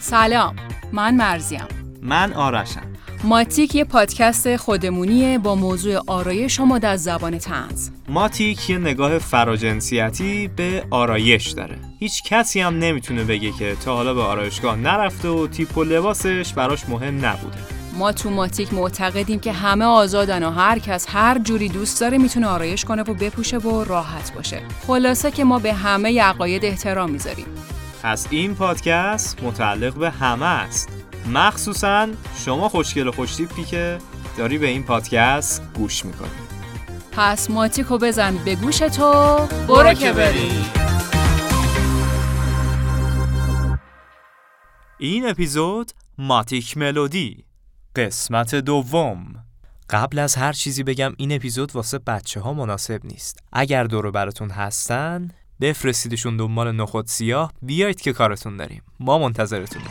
سلام من مرزیم. من آرشم. ماتیک یه پادکست خودمونیه با موضوع آرایش شما در زبان تنز ماتیک یه نگاه فراجنسیتی به آرایش داره. هیچ کسی هم نمی‌تونه بگه که تا حالا به آرایشگاه نرفته و تیپ و لباسش براش مهم نبوده. ما تو ماتیک معتقدیم که همه آزادن و هر کس هر جوری دوست داره می‌تونه آرایش کنه و بپوشه و راحت باشه. خلاصه که ما به همه عقاید احترام می‌ذاریم. پس این پادکست متعلق به همه است. مخصوصا شما خوشگل و خوشتیپی که داری به این پادکست گوش می‌کنی. پس ماتیکو بزن به گوش تو. برو که بری این اپیزود ماتیک ملودی. قسمت دوم. قبل از هر چیزی بگم این اپیزود واسه بچه ها مناسب نیست. اگر دورو براتون هستن بفرستیدشون دنبال نخود سیاه. بیایید که کارتون داریم. ما منتظرتونیم.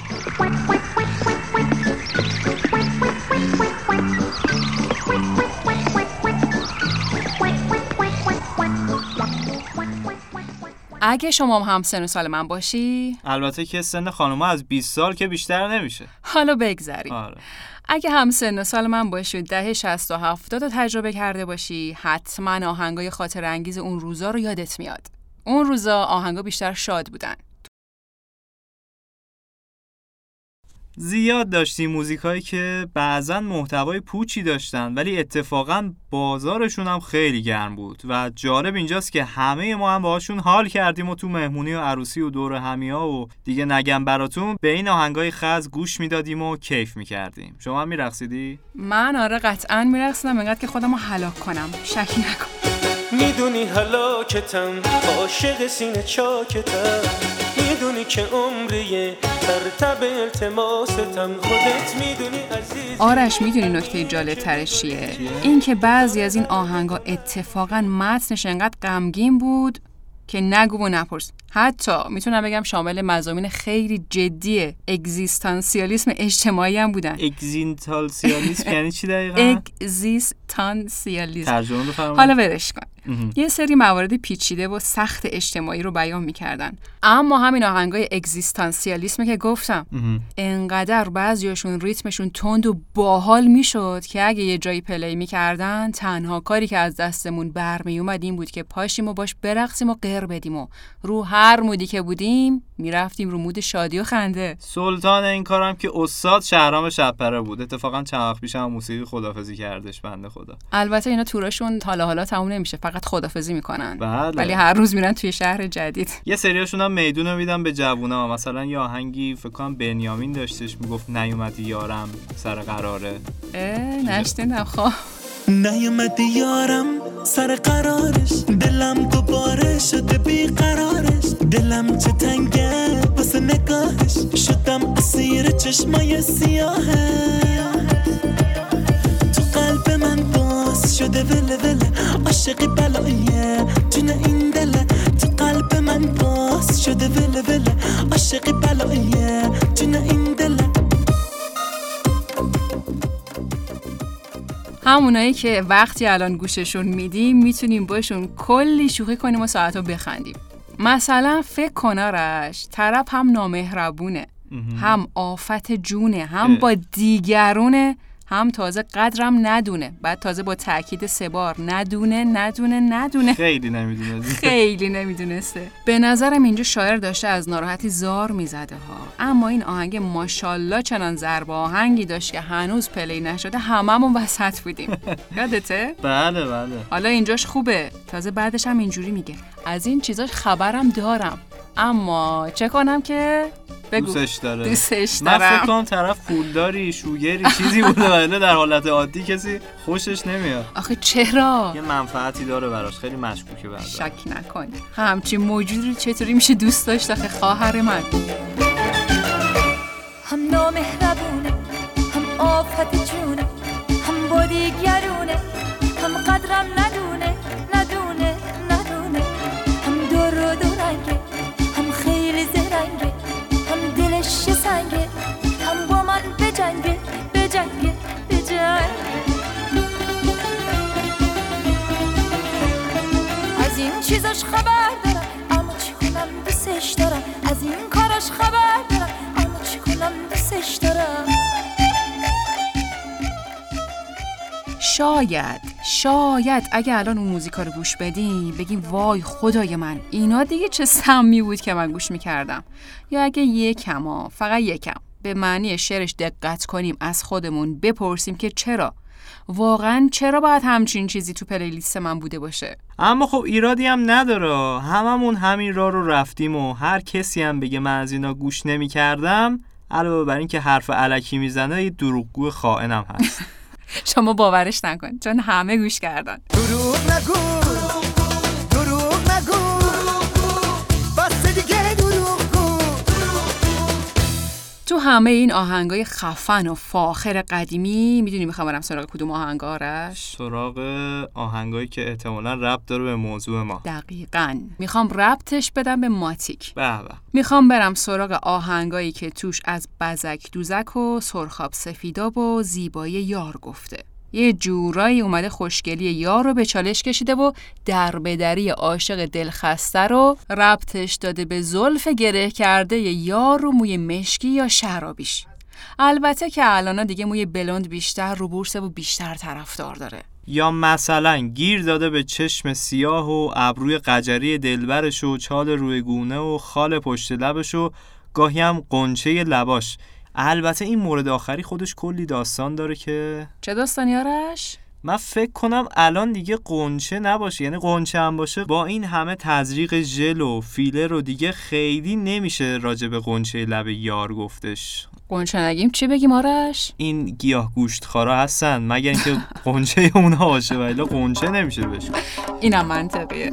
اگه شما هم سن و سال من باشی. البته که سن خانوما از 20 سال که بیشتر نمیشه. حالا بگذریم. آره. اگه هم سن و سال من باشی و دهه 60 و 70 رو تجربه کرده باشی حتما آهنگای خاطر انگیز اون روزا رو یادت میاد. اون روزا آهنگا بیشتر شاد بودن. زیاد داشتیم موزیک هایی که بعضا محتوای پوچی داشتن ولی اتفاقا بازارشون هم خیلی گرم بود و جالب اینجاست که همه ما هم باهاشون حال کردیم و تو مهمونی و عروسی و دور همیا و دیگه نگم براتون به این آهنگای خز گوش می‌دادیم و کیف می‌کردیم. شما هم میرقصیدی؟ من آره قطعا میرقصیدم انقدر که خودم رو حلاک کنم. شکی نکن. می‌دونی حلاکتم عاشق سینه چاکتم. می‌دونی که عمریه ترتب التماستم. خودت می‌دونی عزیز آرش می‌دونی نکته جالب ترش چیه؟ این که بعضی از این آهنگا اتفاقا متنش انقدر غمگین بود که نگو و نپرس. حتی می‌تونم بگم شامل مزامین خیلی جدی اگزیستانسیالیسم اجتماعی هم بودن. اگزینتالسیالیسم یعنی چی دقیقا؟ اگزیستانسیالیسم. ترجمه حالا ورش کن. یه سری موارد پیچیده و سخت اجتماعی رو بیان می‌کردن. اما همین آهنگای اگزیستانسیالیسم که گفتم انقدر بعضیاشون ریتمشون تند و باحال می‌شد که اگه یه جایی پلی می‌کردن تنها کاری که از دستمون برمیومد این بود که پاشیم و باش برقصیم و غیر بدیم و رو هر مودی که بودیم می‌رفتیم رو مود شادی و خنده. سلطان این کارم که استاد شهرام شبپره بود. اتفاقا چند وقت پیش هم موسیقی خدافزی کردش بنده خدا. البته اینا توراشون حالا حالا تموم نمیشه فقط خدافزی می‌کنن. بله. ولی هر روز میرن توی شهر جدید. یه سریاشون هم میدون رو میدن به جوونا. مثلا یه آهنگی فکر کنم بنیامین داشتش می‌گفت نیومدی یارم سر قراره. اه نشنیدم خب. نیومدی یارم سر قرارش. دلم دوباره شده بیقرارش. دلم چه تنگه واسه نگاهش. شدم اسیر چشمای سیاهه تو قلب من باز شده وله وله عاشقی بلاییه جون این دله تو قلب من باز شده وله وله عاشقی بلاییه همونایی که وقتی الان گوششون میدیم می‌تونیم باشون کلی شوخی کنیم و ساعت رو بخندیم. مثلا فکر کن آرش طرف هم نامهربونه هم آفت جونه هم با دیگرونه هم تازه قدرم ندونه. بعد تازه با تاکید سه بار ندونه ندونه ندونه. خیلی نمی‌دونه خیلی نمی‌دونسته. به نظرم اینجا شاعر داشته از ناراحتی زار می‌زده ها. اما این آهنگ ماشالله چنان ضرب آهنگی داشت که هنوز پلی نشده هممون وسط بودیم. یادته؟ بله بله. حالا اینجاش خوبه. تازه بعدش هم اینجوری میگه. از این چیزاش خبرم دارم. اما چه کنم که بگو. دوستش داره. دوستش من فکر دارم. کنم طرف پولداری شوگری چیزی بوده ولی در حالت عادی کسی خوشش نمیاد. آخه چرا؟ یه منفعتی داره براش خیلی مشکوکه بعد شک نکن. همچین موجودی رو چطوری میشه دوست داشت آخه خواهر من؟ هم نامهربونه هم آفت جونه هم با دیگرونه هم قدرم ندونه کاراش خبر دارم. اما چی کنم دوستش دارم؟ از این کاراش خبر دارم. اما چی کنم دوستش دارم؟ شاید شاید اگه الان اون موزیکا رو گوش بدیم بگیم وای خدای من اینا دیگه چه سمی بود که من گوش می‌کردم. یا اگه یکم ها فقط یکم. به معنی شعرش دقت کنیم از خودمون بپرسیم که چرا؟ واقعا چرا باید همچین چیزی تو پلیلیست من بوده باشه؟ اما خب ایرادی هم نداره. هممون همین راه رو رفتیم و هر کسی هم بگه من از اینا گوش نمی کردم علاوه بر این که حرف علکی می‌زنه یه دروغگو خائنم هست. شما باورش نکن چون همه گوش کردن. دروغ نگو. تو همه این آهنگای خفن و فاخر قدیمی می‌دونی می‌خوام برم سراغ کدوم آهنگ آرش سراغ آهنگایی که احتمالا ربط داره به موضوع ما. دقیقا. می‌خوام ربطش بدم به ماتیک. به به. می‌خوام برم سراغ آهنگایی که توش از بزک دوزک و سرخاب سفیداب و زیبایی یار گفته. یه جورایی اومده خوشگلی یار رو به چالش کشیده و در بدری عاشق دلخسته رو ربطش داده به زلف گره کرده یار رو موی مشکی یا شرابیش. البته که الان دیگه موی بلوند بیشتر رو بورسه و بیشتر طرفدار داره. یا مثلا گیر داده به چشم سیاه و ابروی قجری دلبرش و چال روی گونه و خال پشت لبش و گاهی هم قنچه لباش. البته این مورد آخری خودش کلی داستان داره که چه داستانی آرش؟ من فکر کنم الان دیگه قنچه نباشه یعنی قنچه هم باشه با این همه تزریق ژل و فیلر رو دیگه خیلی نمیشه راجع به قنچه لب یار گفتش. قنچه نگیم. چی بگیم آرش؟ این گیاه گوشت خارا هستن مگر اینکه قنچه اونها باشه ولی قنچه نمیشه بشه. اینم منطقیه.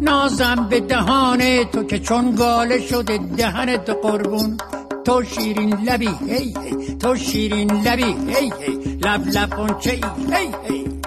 نازم به دهان تو که چون گاله شده دهنت قربون. تو شیرین لبی هی هی تو شیرین لبی هی هی لب لب قنچه ای هی هی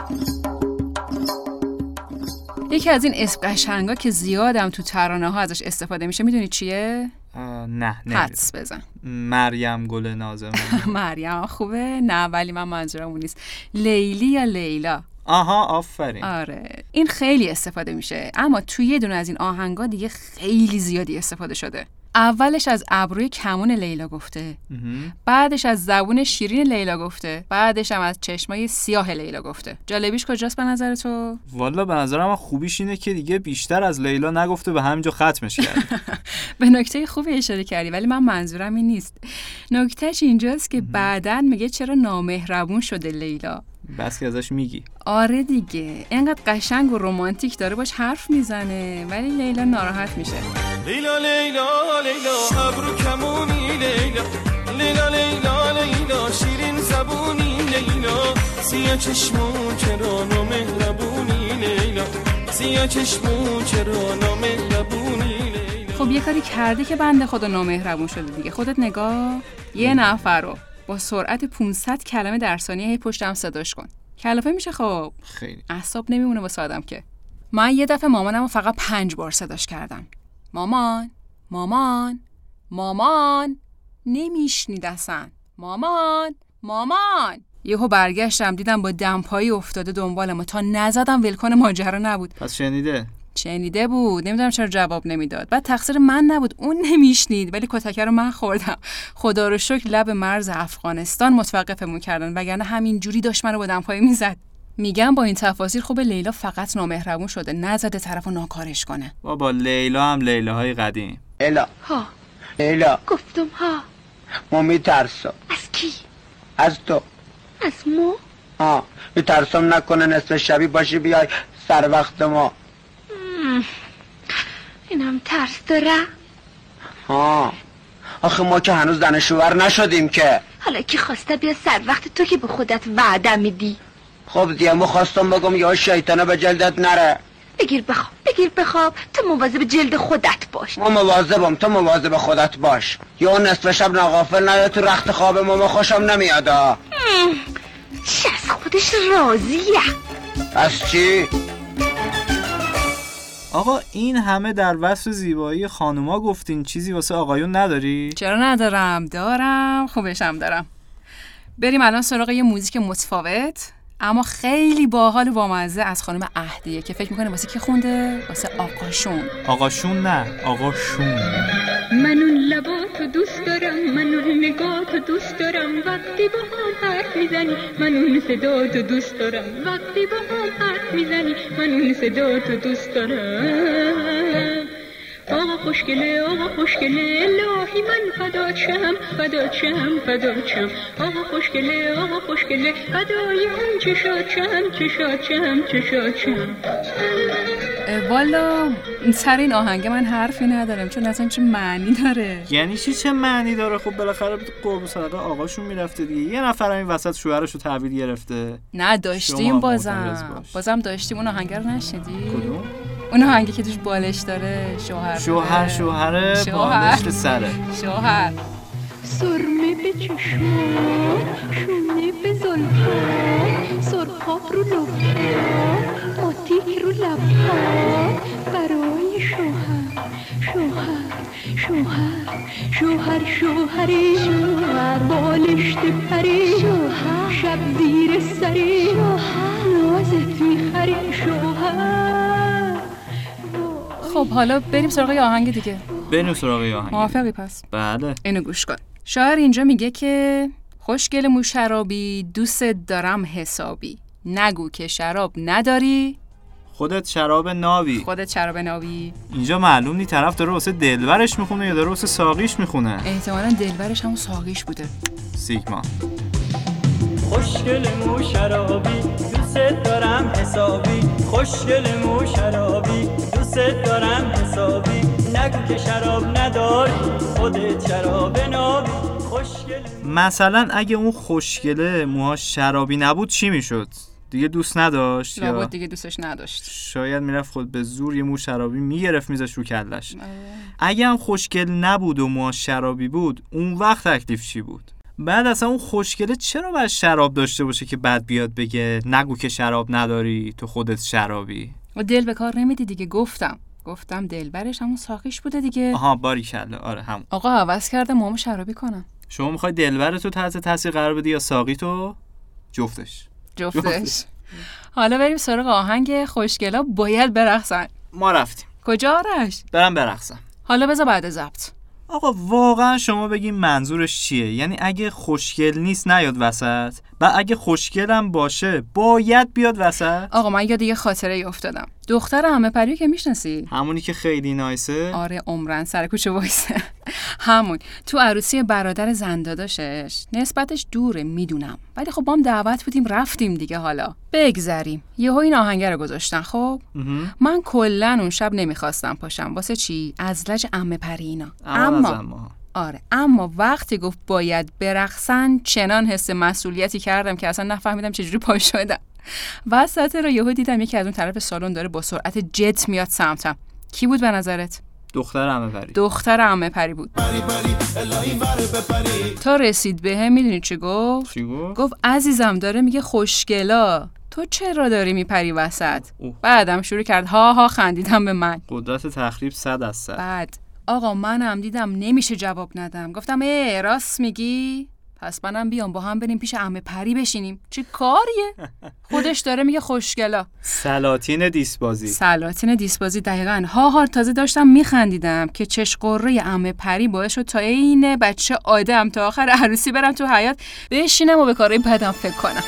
یکی از این اسم قشنگا که زیادم تو ترانه ها ازش استفاده میشه می‌دونی چیه؟ نه نه حدس بزن. مریم گل نازم. مریم خوبه؟ نه ولی من منظورم اون نیست. لیلی یا لیلا؟ آها آفرین. آره. این خیلی استفاده میشه اما توی یه دونه از این آهنگا دیگه خیلی زیادی استفاده شده. اولش از ابروی کمون لیلا گفته. بعدش از زبون شیرین لیلا گفته. بعدش هم از چشمای سیاه لیلا گفته. جالبیش کجاست به نظر تو؟ والا به نظرم من خوبیش اینه که دیگه بیشتر از لیلا نگفته به همینجا ختمش کرد. به نکته خوبی اشاره کردی ولی من منظورم این نیست. نکتهش اینجاست که بعدا میگه چرا نامهربون شده لیلا. بس که ازش میگی. آره دیگه. اینقدر قشنگ و رمانتیک داره باش حرف می‌زنه ولی لیلا ناراحت میشه. لیلا لیلا لیلا ابرو کمونی لیلا. لیلا لیلا لیلا شیرین زبونی لیلا. سیاه چشمون چرا نامهربونی لیلا. سیاه چشمون چرا نامهربونی لیلا. خب یه کاری کرده که بنده خدا نامهربون شده دیگه. خودت نگاه. یه نفر رو. با سرعت 500 کلمه در ثانیه هی پشتم صداش کن. کلافه میشه خب. خیلی. اعصاب نمیمونه واسه آدم که. من یه دفعه مامانم رو فقط پنج بار صداش کردم. مامان مامان مامان. نمیشنید اصلا. مامان مامان. یهو برگشتم دیدم با دمپایی افتاده دنبالم تا نزدم ولکن ماجرا نبود. پس شنیده؟ شنیده بود. نمی‌دونم چرا جواب نمی‌داد. بعد تقصیر من نبود. اون نمیشنید. ولی کتکه رو من خوردم. خدا رو شکر لب مرز افغانستان متوقفمون کردن. وگرنه همین جوری داشت منو با دمپایی می‌زد. میگم با این تفاصیل خوب لیلا فقط نامهربون شده. نزده طرف و ناکارش کنه. بابا لیلا هم لیلاهای قدیم. الا ها. لیلا. گفتم ها. ما میترسم. از کی؟ از تو. از مو؟ ها. میترسم نکنه نصف شبی باشی بیای سر وقت ما. اینم ترس داره. ها آخه ما که هنوز دانشور نشدیم که. حالا کی خواسته بیا سر وقت تو که به خودت وعده میدی؟ خب دیگه ما خواستم بگم یا شیطانه به جلدت نره. بگیر بخواب بگیر بخواب. تو مواظب جلد خودت باش. ما مواظبم تو مواظب خودت باش. یا اون نصف شب نغافل نیا تو رخت خواب ما ما خوشم نمیاد. چه از خودش راضیه؟ از چی؟ آقا این همه در وصف زیبایی خانوما گفتین چیزی واسه آقایون نداری؟ چرا ندارم؟ دارم. خوبشم دارم. بریم الان سراغ یه موزیک متفاوت. اما خیلی باحال و بامزه از خانم اهدیه که فکر می‌کنه واسه کی خونده؟ واسه آقاشون. آقاشون نه آقاشون. من اون لباتو دوست دارم من اون نگاتو دوست دارم. وقتی با هم حرف می‌زنی من اون صداتو دوست دارم. وقتی با هم حرف می‌زنی من اون صداتو دوست دارم. خوشگله آقا خوشگله الهی من فدات شم فدات شم فدات شم آقا خوشگله آقا خوشگله فدای اون چشات شم چشات شم چشات شم اه، والا سر این آهنگ من حرفی ندارم چون اصلا چه معنی داره؟ یعنی چی چه معنی داره؟ خب بالاخره قرب صدقه آقاشون می‌رفته دیگه. یه نفر این وسط شوهرش رو تحویل گرفته. نه داشتیم بازم. بازم داشتیم اون آهنگ رو نشنیدی؟ کدوم؟ اون آهنگی که توش بالش داره شوهر. شوهر شوهر. نشت سره. شوهر. سرمه به چشمان شونه به زلفان سرخاب رو لبها ماتیک رو لبها برای شوهر شوهر شوهر شوهر شوهری شوهر. بالشت پری. شوهر. شب زیر سری. شوهر. نازت می‌خری شوهر. خب حالا بریم سراغ یه آهنگ دیگه. بریم سراغ یه آهنگ. موافقی؟ پس. بله. اینو گوش کن. شاعر اینجا میگه که خوشگل مو شرابی دوست دارم حسابی. نگو که شراب نداری. خودت شراب ناوی خودت شراب ناوی اینجا معلوم نی طرف داره واسه دلبرش می‌خونه یا داره واسه ساقیش می‌خونه. احتمالا دلبرش همون ساقیش بوده. سیگما خوشگل مو شرابی دوست دارم حسابی. خوشگل مو شرابی. دوست دارم حسابی. نگو که شراب نداری. خودت شراب نابی. مثلا اگه اون خوشگله موهاش شرابی نبود چی می‌شد؟ دیگه دوست نداشت یا؟ دیگه دوستش نداشت. شاید می‌رفت خود به زور یه مو شرابی می‌گرفت میذاش رو کلش. اگه هم خوشگل نبود و موهاش شرابی بود اون وقت تکلیف چی بود؟ بعد اصلا اون خوشگله چرا باید شراب داشته باشه که بعد بیاد بگه نگو که شراب نداری تو خودت شرابی؟ و دل به کار نمیدی دیگه گفتم. گفتم دلبرش همون ساقیش بوده دیگه. آها باری کلا آره هم آقا عوض کرده مامو شرابی کنم شما می‌خوای دلبرتو تحت تاثیر قرار بدی یا ساقی تو؟ جفتش. جفتش. حالا بریم سراغ آهنگ خوشگلا. باید برقصن. ما رفتیم. کجا آرش؟ برم برقصم. حالا بذار بعد ضبط. آقا واقعا شما بگین منظورش چیه؟ یعنی اگه خوشگل نیست نیاد وسط؟ و اگه خوشگلم باشه باید بیاد وسط؟ آقا من یاد یه خاطره ای افتادم. دختر همه پریو که می‌شناسی؟ همونی که خیلی نایسه. آره عمرن سر کوچه وایسه. همون. تو عروسی برادر زنداداشش نسبتش دوره می‌دونم. ولی خب با هم دعوت بودیم رفتیم دیگه حالا. بگذریم. یهو این آهنگه رو گذاشتن خب. من کلا اون شب نمی‌خواستم پاشم. واسه چی؟ از لج عمه پری اینا. اما. آره. اما وقتی گفت باید برقصن چنان حس مسئولیتی کردم که اصلا نفهمیدم چجوری پا شدم. وسط رو یهو دیدم یکی از اون طرف سالن داره با سرعت جت میاد سمتم. کی بود به نظرت؟ دختر همه پری. دختر عمه پری بود. تا رسید به هم می‌دونی چی گفت؟ چی گفت؟ گفت عزیزم داره میگه خوشگلا. تو چرا داری میپری وسط؟ اوه. بعدم شروع کرد. ها ها خندیدم به من. قدرت تخریب صد از صد. بعد آقا منم دیدم نمیشه جواب ندم. گفتم ای راست میگی؟ پس منم بیام با هم بریم پیش عمه پری بشینیم. چه کاریه؟ خودش داره میگه خوشگلا. سلاطین دیسبازی. سلاطین دیسبازی دقیقا. ها ها تازه داشتم میخندیدم که چش قره عمه پری باعث شد تا عین بچه آدم تا آخر عروسی برم تو حیات بشینم و به کارهای بدم فکر کنم.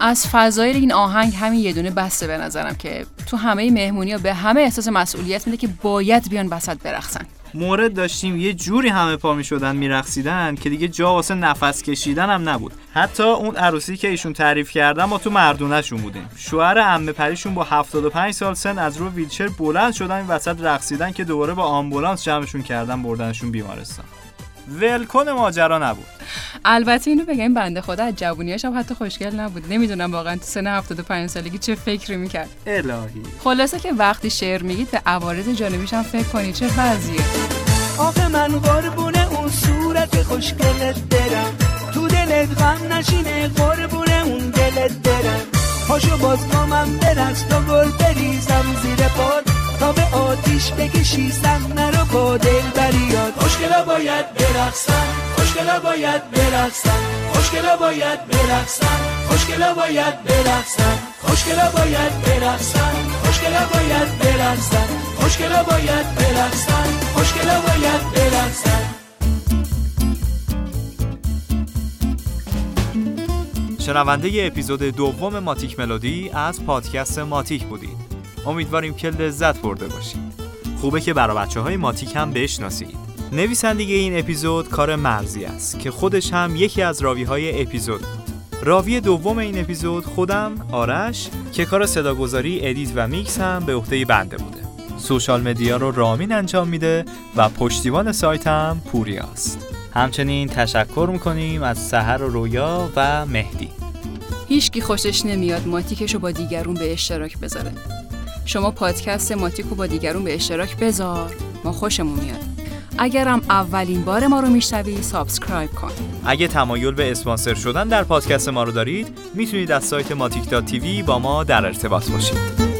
از فضای این آهنگ همین یه دونه بسته به نظرم که تو همه مهمونی به همه احساس مسئولیت میده که باید بیان وسط برقصن. مورد داشتیم یه جوری همه پا می شدن میرقصیدن که دیگه جا واسه نفس کشیدن هم نبود. حتی اون عروسی که ایشون تعریف کردن ما تو مردونهشون بودیم. شوهر عمه پریشون با 75 سال سن از رو ویلچر بلند شدن وسط رقصیدن که دوباره با آمبولانس جمعشون کردن بردنشون بیمارستان. ولکن ماجرا نبود. البته اینو بگم بنده خدا از جوونیاش هم حتی خوشگل نبود. نمی‌دونم واقعا تو سن 75 سالگی چه فکری می‌کرد. الهی. خلاصه که وقتی شعر میگید به عوارض جانبیش هم فکر کنید چه وضعیه. آخه من قربونه اون صورت خوشگلت برم. تو دلت غم نشینه قربونه اون دلت برم. پاشو باز با من برست تا گل بریزم زیر پاد تا به آتیش بکشی زن رو با دل بریاد. خوشگلا باید برقصن خوشگلا باید برقصن خوشگلا باید برقصن خوشگلا باید برقصن خوشگلا باید برقصن خوشگلا باید برقصن خوشگلا باید برقصن خوشگلا باید برقصن شنونده ی اپیزود دوم ماتیک ملودی از پادکست ماتیک بودید. امیدواریم که لذت برده باشید. خوبه که برای بچه های ماتیک هم بشناسید. نویسندگی این اپیزود کار مرزی است که خودش هم یکی از راوی های اپیزود بود. راوی دوم این اپیزود خودم آرش که کار صداگذاری edit و میکس هم به عهده بنده بوده. social media رو رامین انجام میده و پشتیبان سایت هم پوریاست همچنین تشکر می‌کنیم از سحر و رویا و مهدی. هیچکی خوشش نمیاد ماتیکشو با دیگرون به اشتراک بذاره. شما پادکست ماتیکو با دیگرون به اشتراک بذار. ما خوشمون میاد. اگرم اولین بار ما رو میشنوی subscribe کن. اگه تمایل به اسپانسر شدن در پادکست ما رو دارید می‌تونید از سایت ماتیک تیوی با ما در ارتباط باشید.